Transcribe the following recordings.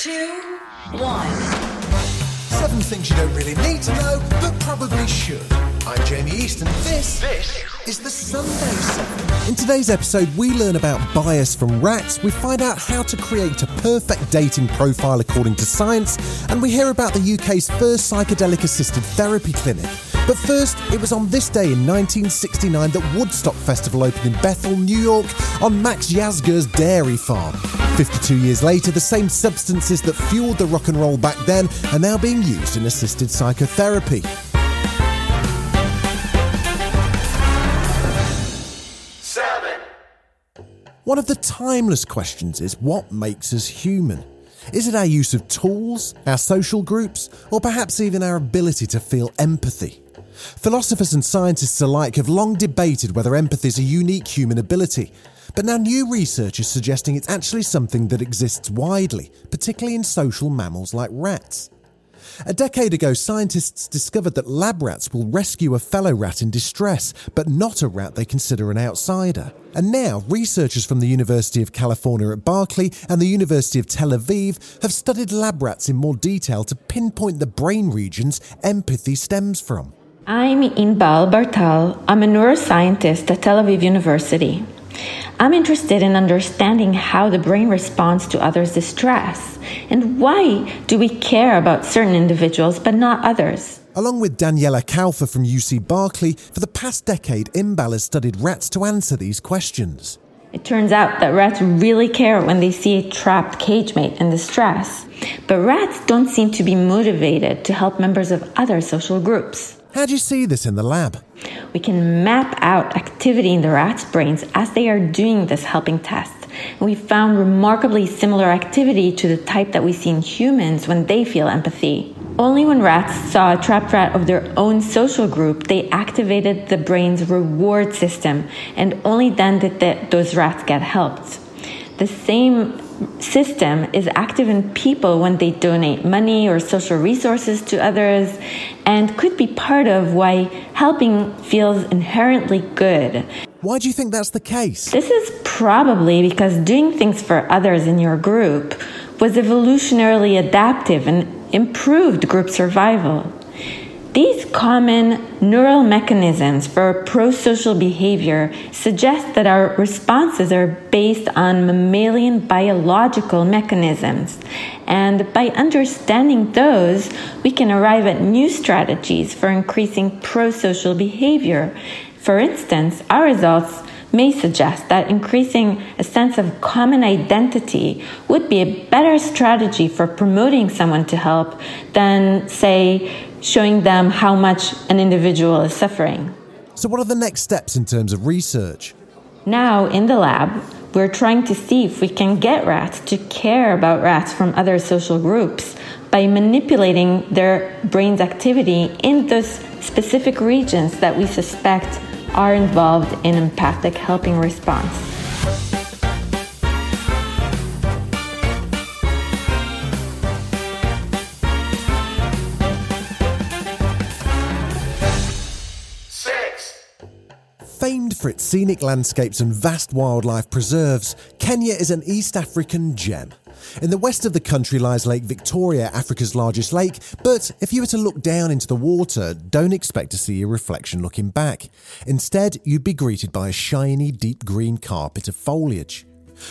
two, one. Seven things you don't really need to know, but probably should. I'm Jamie East, and this, this is the Sunday Seven. In today's episode, we learn about bias from rats, we find out how to create a perfect dating profile according to science, and we hear about the UK's first psychedelic assisted therapy clinic. But first, it was on this day in 1969 that Woodstock Festival opened in Bethel, New York, on Max Yasgur's dairy farm. 52 years later, the same substances that fueled the rock and roll back then are now being used in assisted psychotherapy. Seven. One of the timeless questions is what makes us human? Is it our use of tools, our social groups, or perhaps even our ability to feel empathy? Philosophers and scientists alike have long debated whether empathy is a unique human ability, but now new research is suggesting it's actually something that exists widely, particularly in social mammals like rats. A decade ago, scientists discovered that lab rats will rescue a fellow rat in distress, but not a rat they consider an outsider. And now, researchers from the University of California at Berkeley and the University of Tel Aviv have studied lab rats in more detail to pinpoint the brain regions empathy stems from. I'm Inbal Bartal. I'm a neuroscientist at Tel Aviv University. I'm interested in understanding how the brain responds to others' distress and why do we care about certain individuals but not others. Along with Daniela Kaufer from UC Berkeley, for the past decade, Inbal has studied rats to answer these questions. It turns out that rats really care when they see a trapped cage mate in distress, but rats don't seem to be motivated to help members of other social groups. How do you see this in the lab? We can map out activity in the rats' brains as they are doing this helping test. We found remarkably similar activity to the type that we see in humans when they feel empathy. Only when rats saw a trapped rat of their own social group, they activated the brain's reward system, and only then did the, those rats get helped. The same system is active in people when they donate money or social resources to others and could be part of why helping feels inherently good. Why do you think that's the case? This is probably because doing things for others in your group was evolutionarily adaptive and improved group survival. These common neural mechanisms for pro social behavior suggest that our responses are based on mammalian biological mechanisms. And by understanding those, we can arrive at new strategies for increasing pro social behavior. For instance, our results may suggest that increasing a sense of common identity would be a better strategy for promoting someone to help than, say, showing them how much an individual is suffering. So, what are the next steps in terms of research? Now, in the lab, we're trying to see if we can get rats to care about rats from other social groups by manipulating their brain's activity in those specific regions that we suspect are involved in empathic helping response. Famed for its scenic landscapes and vast wildlife preserves, Kenya is an East African gem. In the west of the country lies Lake Victoria, Africa's largest lake, but if you were to look down into the water, don't expect to see a reflection looking back. Instead, you'd be greeted by a shiny, deep green carpet of foliage.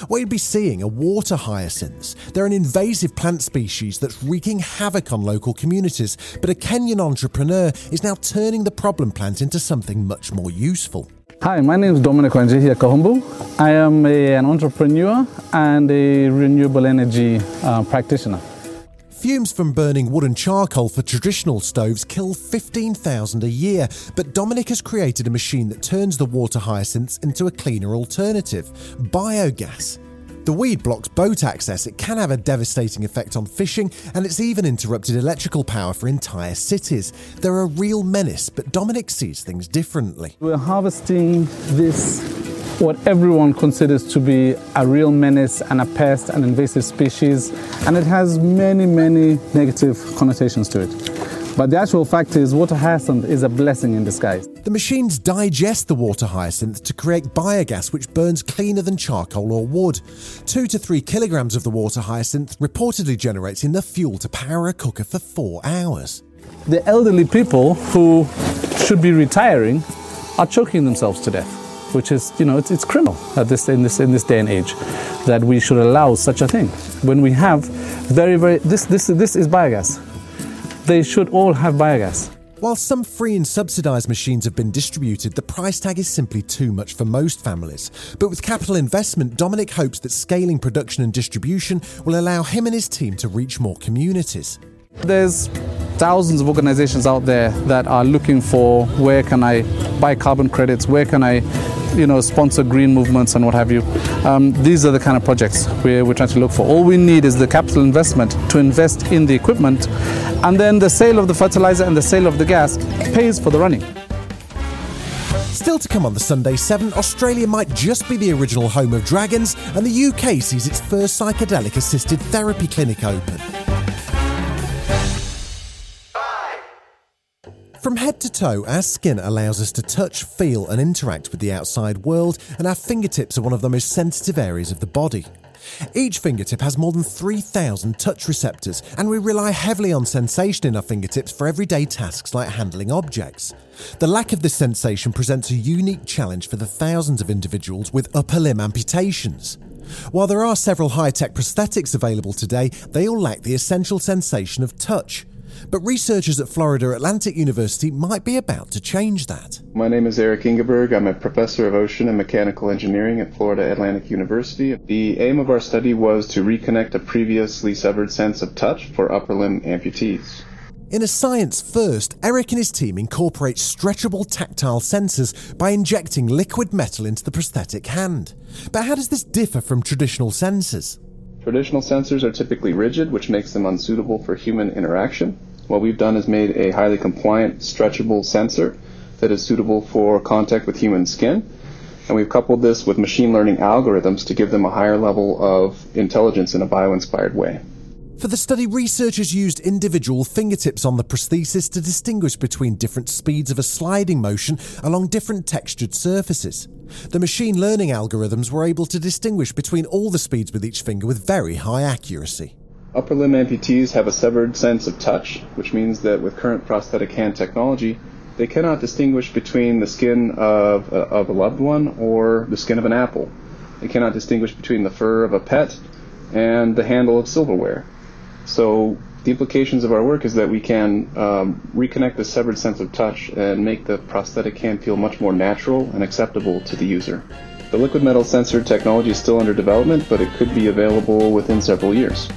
What you'd be seeing are water hyacinths. They're an invasive plant species that's wreaking havoc on local communities, but a Kenyan entrepreneur is now turning the problem plant into something much more useful. Hi, my name is Dominic Wanjihia Kahumbu. I am a, an entrepreneur and a renewable energy uh, practitioner. Fumes from burning wood and charcoal for traditional stoves kill 15,000 a year, but Dominic has created a machine that turns the water hyacinths into a cleaner alternative biogas. The weed blocks boat access, it can have a devastating effect on fishing, and it's even interrupted electrical power for entire cities. They're a real menace, but Dominic sees things differently. We're harvesting this, what everyone considers to be a real menace and a pest, an invasive species, and it has many, many negative connotations to it. But the actual fact is, water hyacinth is a blessing in disguise. The machines digest the water hyacinth to create biogas which burns cleaner than charcoal or wood. Two to three kilograms of the water hyacinth reportedly generates enough fuel to power a cooker for four hours. The elderly people who should be retiring are choking themselves to death, which is, you know, it's, it's criminal at this, in, this, in this day and age that we should allow such a thing. When we have very, very, this, this, this is biogas. They should all have biogas. While some free and subsidised machines have been distributed, the price tag is simply too much for most families. But with capital investment, Dominic hopes that scaling production and distribution will allow him and his team to reach more communities. There's thousands of organizations out there that are looking for where can I buy carbon credits, where can I you know, sponsor green movements and what have you. Um, these are the kind of projects we're, we're trying to look for. All we need is the capital investment to invest in the equipment, and then the sale of the fertilizer and the sale of the gas pays for the running. Still to come on the Sunday 7, Australia might just be the original home of dragons, and the UK sees its first psychedelic assisted therapy clinic open. From head to toe, our skin allows us to touch, feel, and interact with the outside world, and our fingertips are one of the most sensitive areas of the body. Each fingertip has more than 3,000 touch receptors, and we rely heavily on sensation in our fingertips for everyday tasks like handling objects. The lack of this sensation presents a unique challenge for the thousands of individuals with upper limb amputations. While there are several high tech prosthetics available today, they all lack the essential sensation of touch. But researchers at Florida Atlantic University might be about to change that. My name is Erik Engeberg. I'm a professor of ocean and mechanical engineering at Florida Atlantic University. The aim of our study was to reconnect a previously severed sense of touch for upper limb amputees. In a science first, Eric and his team incorporate stretchable tactile sensors by injecting liquid metal into the prosthetic hand. But how does this differ from traditional sensors? Traditional sensors are typically rigid, which makes them unsuitable for human interaction. What we've done is made a highly compliant, stretchable sensor that is suitable for contact with human skin. And we've coupled this with machine learning algorithms to give them a higher level of intelligence in a bio-inspired way. For the study, researchers used individual fingertips on the prosthesis to distinguish between different speeds of a sliding motion along different textured surfaces. The machine learning algorithms were able to distinguish between all the speeds with each finger with very high accuracy. Upper limb amputees have a severed sense of touch, which means that with current prosthetic hand technology, they cannot distinguish between the skin of a, of a loved one or the skin of an apple. They cannot distinguish between the fur of a pet and the handle of silverware. So the implications of our work is that we can um, reconnect the severed sense of touch and make the prosthetic hand feel much more natural and acceptable to the user. The liquid metal sensor technology is still under development, but it could be available within several years.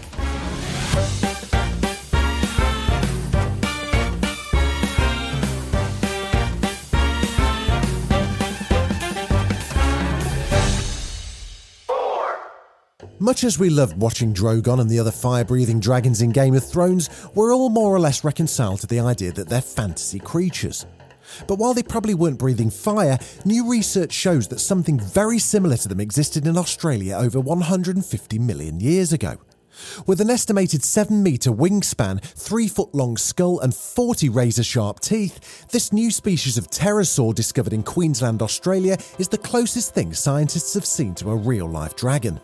Much as we loved watching Drogon and the other fire breathing dragons in Game of Thrones, we're all more or less reconciled to the idea that they're fantasy creatures. But while they probably weren't breathing fire, new research shows that something very similar to them existed in Australia over 150 million years ago. With an estimated 7 metre wingspan, 3 foot long skull, and 40 razor sharp teeth, this new species of pterosaur discovered in Queensland, Australia, is the closest thing scientists have seen to a real life dragon.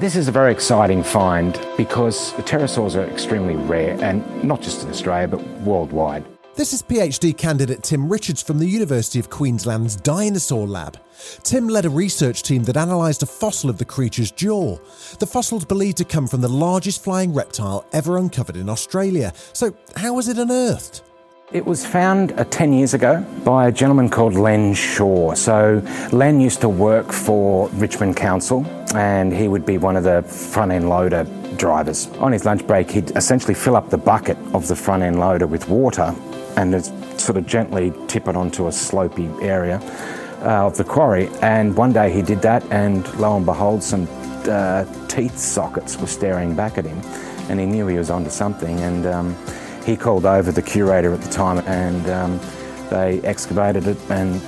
This is a very exciting find because pterosaurs are extremely rare, and not just in Australia but worldwide. This is PhD candidate Tim Richards from the University of Queensland's Dinosaur Lab. Tim led a research team that analysed a fossil of the creature's jaw. The fossil's believed to come from the largest flying reptile ever uncovered in Australia. So, how was it unearthed? It was found uh, 10 years ago by a gentleman called Len Shaw. So, Len used to work for Richmond Council and he would be one of the front end loader drivers. On his lunch break, he'd essentially fill up the bucket of the front end loader with water and sort of gently tip it onto a slopey area uh, of the quarry. And one day he did that, and lo and behold, some uh, teeth sockets were staring back at him, and he knew he was onto something. And um, he called over the curator at the time, and um, they excavated it, and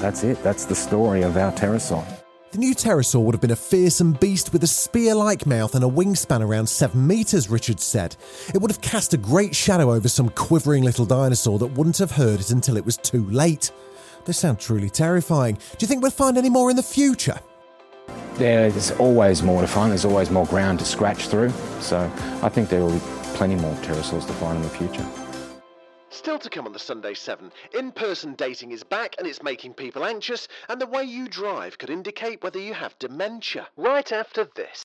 that's it. That's the story of our pterosaur. The new pterosaur would have been a fearsome beast with a spear like mouth and a wingspan around 7 metres, Richard said. It would have cast a great shadow over some quivering little dinosaur that wouldn't have heard it until it was too late. They sound truly terrifying. Do you think we'll find any more in the future? There's always more to find, there's always more ground to scratch through. So I think there will be plenty more pterosaurs to find in the future. Still to come on the Sunday 7, in person dating is back and it's making people anxious, and the way you drive could indicate whether you have dementia. Right after this.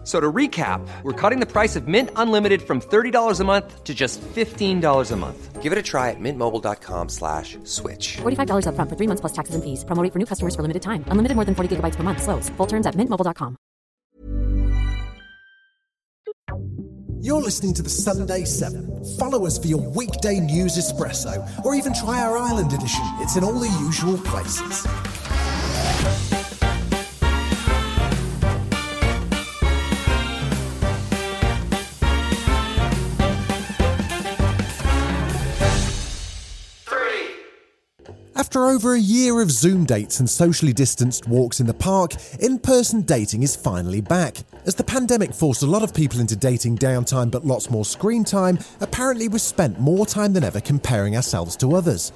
F- So to recap, we're cutting the price of Mint Unlimited from $30 a month to just $15 a month. Give it a try at mintmobile.com slash switch. $45 upfront for three months plus taxes and fees. Promo for new customers for limited time. Unlimited more than 40 gigabytes per month. Slows. Full terms at mintmobile.com. You're listening to the Sunday 7. Follow us for your weekday news espresso, or even try our Island edition. It's in all the usual places. After over a year of Zoom dates and socially distanced walks in the park, in person dating is finally back. As the pandemic forced a lot of people into dating downtime but lots more screen time, apparently we've spent more time than ever comparing ourselves to others.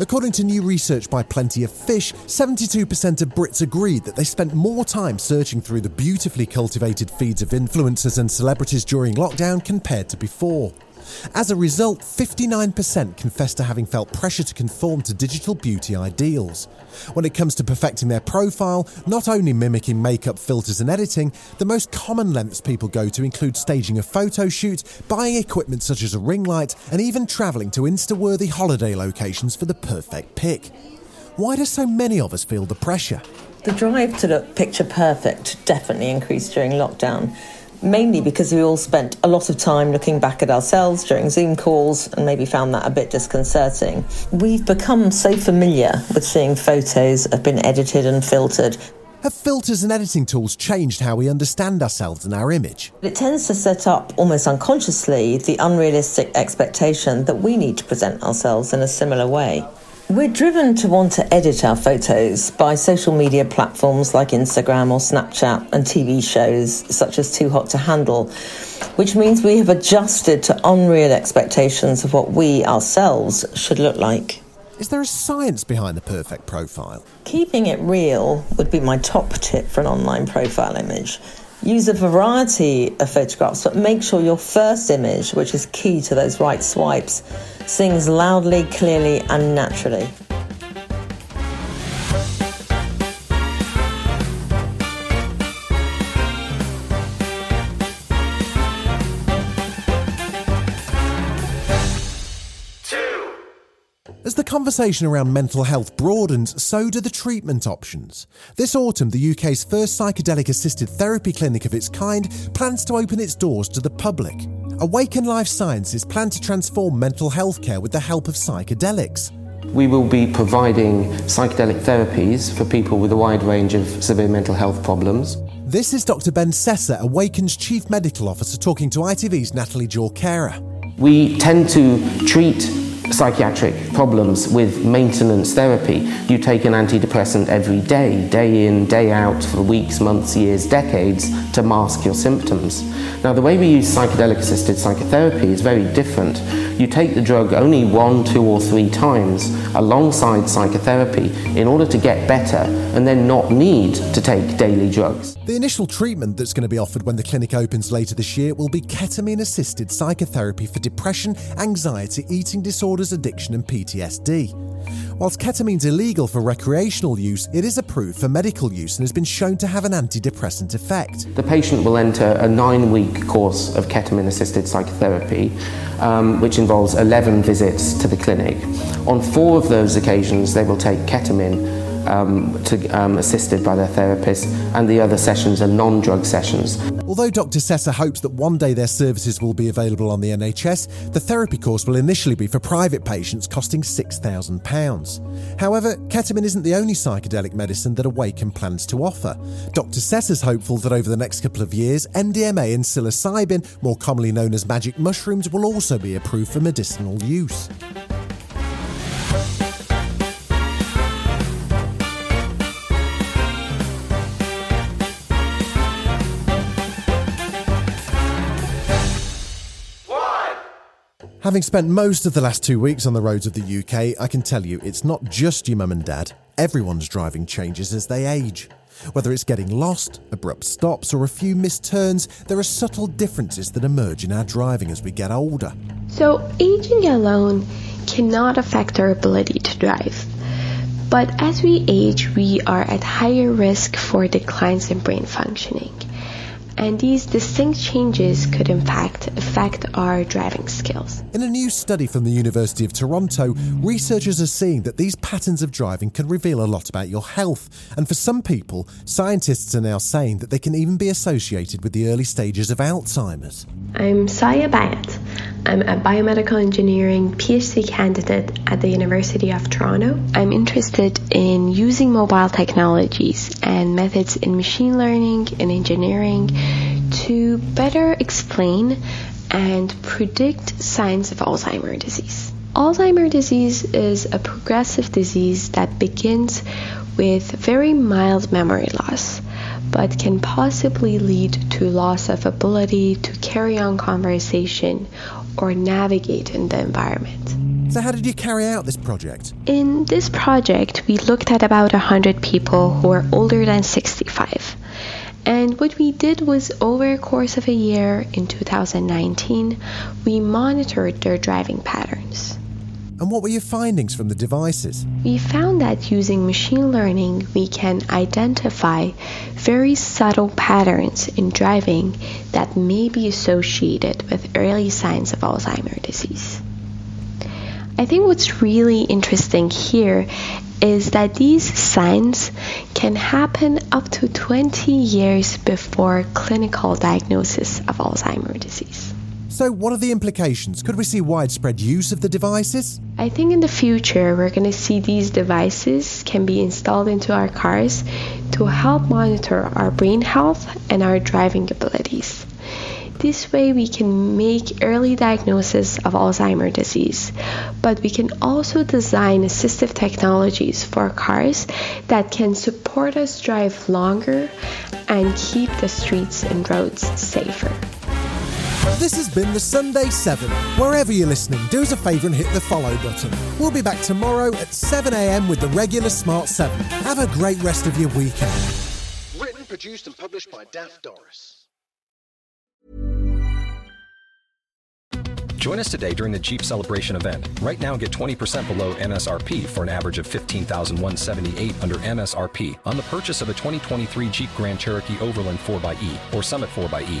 According to new research by Plenty of Fish, 72% of Brits agreed that they spent more time searching through the beautifully cultivated feeds of influencers and celebrities during lockdown compared to before. As a result, 59% confessed to having felt pressure to conform to digital beauty ideals. When it comes to perfecting their profile, not only mimicking makeup, filters, and editing, the most common lengths people go to include staging a photo shoot, buying equipment such as a ring light, and even travelling to Insta worthy holiday locations for the perfect pic. Why do so many of us feel the pressure? The drive to look picture perfect definitely increased during lockdown, mainly because we all spent a lot of time looking back at ourselves during Zoom calls and maybe found that a bit disconcerting. We've become so familiar with seeing photos have been edited and filtered. Have filters and editing tools changed how we understand ourselves and our image? It tends to set up almost unconsciously the unrealistic expectation that we need to present ourselves in a similar way. We're driven to want to edit our photos by social media platforms like Instagram or Snapchat and TV shows such as Too Hot to Handle, which means we have adjusted to unreal expectations of what we ourselves should look like. Is there a science behind the perfect profile? Keeping it real would be my top tip for an online profile image. Use a variety of photographs, but make sure your first image, which is key to those right swipes, sings loudly, clearly, and naturally. As the conversation around mental health broadens, so do the treatment options. This autumn, the UK's first psychedelic assisted therapy clinic of its kind plans to open its doors to the public. Awakn Life Sciences plan to transform mental health care with the help of psychedelics. We will be providing psychedelic therapies for people with a wide range of severe mental health problems. This is Dr. Ben Sessa, Awakn's Chief Medical Officer, talking to ITV's Natalie Jorkera. We tend to treat psychiatric problems with maintenance therapy. You take an antidepressant every day, day in, day out, for weeks, months, years, decades, to mask your symptoms. Now, the way we use psychedelic assisted psychotherapy is very different. You take the drug only one, two, or three times alongside psychotherapy in order to get better and then not need to take daily drugs. The initial treatment that's going to be offered when the clinic opens later this year will be ketamine assisted psychotherapy for depression, anxiety, eating disorders, addiction, and PTSD. Whilst ketamine's illegal for recreational use, it is approved for medical use and has been shown to have an antidepressant effect. The patient will enter a nine week course of ketamine assisted psychotherapy, um, which involves 11 visits to the clinic. On four of those occasions, they will take ketamine. Um, to, um, assisted by their therapist, and the other sessions are non drug sessions. Although Dr. Sessa hopes that one day their services will be available on the NHS, the therapy course will initially be for private patients costing £6,000. However, ketamine isn't the only psychedelic medicine that Awakn plans to offer. Dr. Sessa's hopeful that over the next couple of years, MDMA and psilocybin, more commonly known as magic mushrooms, will also be approved for medicinal use. Having spent most of the last two weeks on the roads of the UK, I can tell you it's not just your mum and dad. Everyone's driving changes as they age. Whether it's getting lost, abrupt stops, or a few missed turns, there are subtle differences that emerge in our driving as we get older. So, aging alone cannot affect our ability to drive. But as we age, we are at higher risk for declines in brain functioning and these distinct changes could in fact affect our driving skills. In a new study from the University of Toronto, researchers are seeing that these patterns of driving can reveal a lot about your health. And for some people, scientists are now saying that they can even be associated with the early stages of Alzheimer's. I'm Sayeh Bayat. I'm a biomedical engineering PhD candidate at the University of Toronto. I'm interested in using mobile technologies and methods in machine learning and engineering to better explain and predict signs of Alzheimer's disease. Alzheimer's disease is a progressive disease that begins with very mild memory loss but can possibly lead to loss of ability to carry on conversation or navigate in the environment. So, how did you carry out this project? In this project, we looked at about 100 people who are older than 65. And what we did was, over a course of a year in 2019, we monitored their driving patterns. And what were your findings from the devices? We found that using machine learning, we can identify very subtle patterns in driving that may be associated with early signs of Alzheimer's disease. I think what's really interesting here is that these signs can happen up to 20 years before clinical diagnosis of Alzheimer's disease. So, what are the implications? Could we see widespread use of the devices? I think in the future we're going to see these devices can be installed into our cars to help monitor our brain health and our driving abilities. This way, we can make early diagnosis of Alzheimer's disease, but we can also design assistive technologies for cars that can support us drive longer and keep the streets and roads safer. This has been the Sunday 7. Wherever you're listening, do us a favour and hit the follow button. We'll be back tomorrow at 7am with the regular Smart 7. Have a great rest of your weekend. Written, produced, and published by Daft Doris. Join us today during the Jeep Celebration event. Right now, get 20% below MSRP for an average of 15178 under MSRP on the purchase of a 2023 Jeep Grand Cherokee Overland 4xE or Summit 4xE.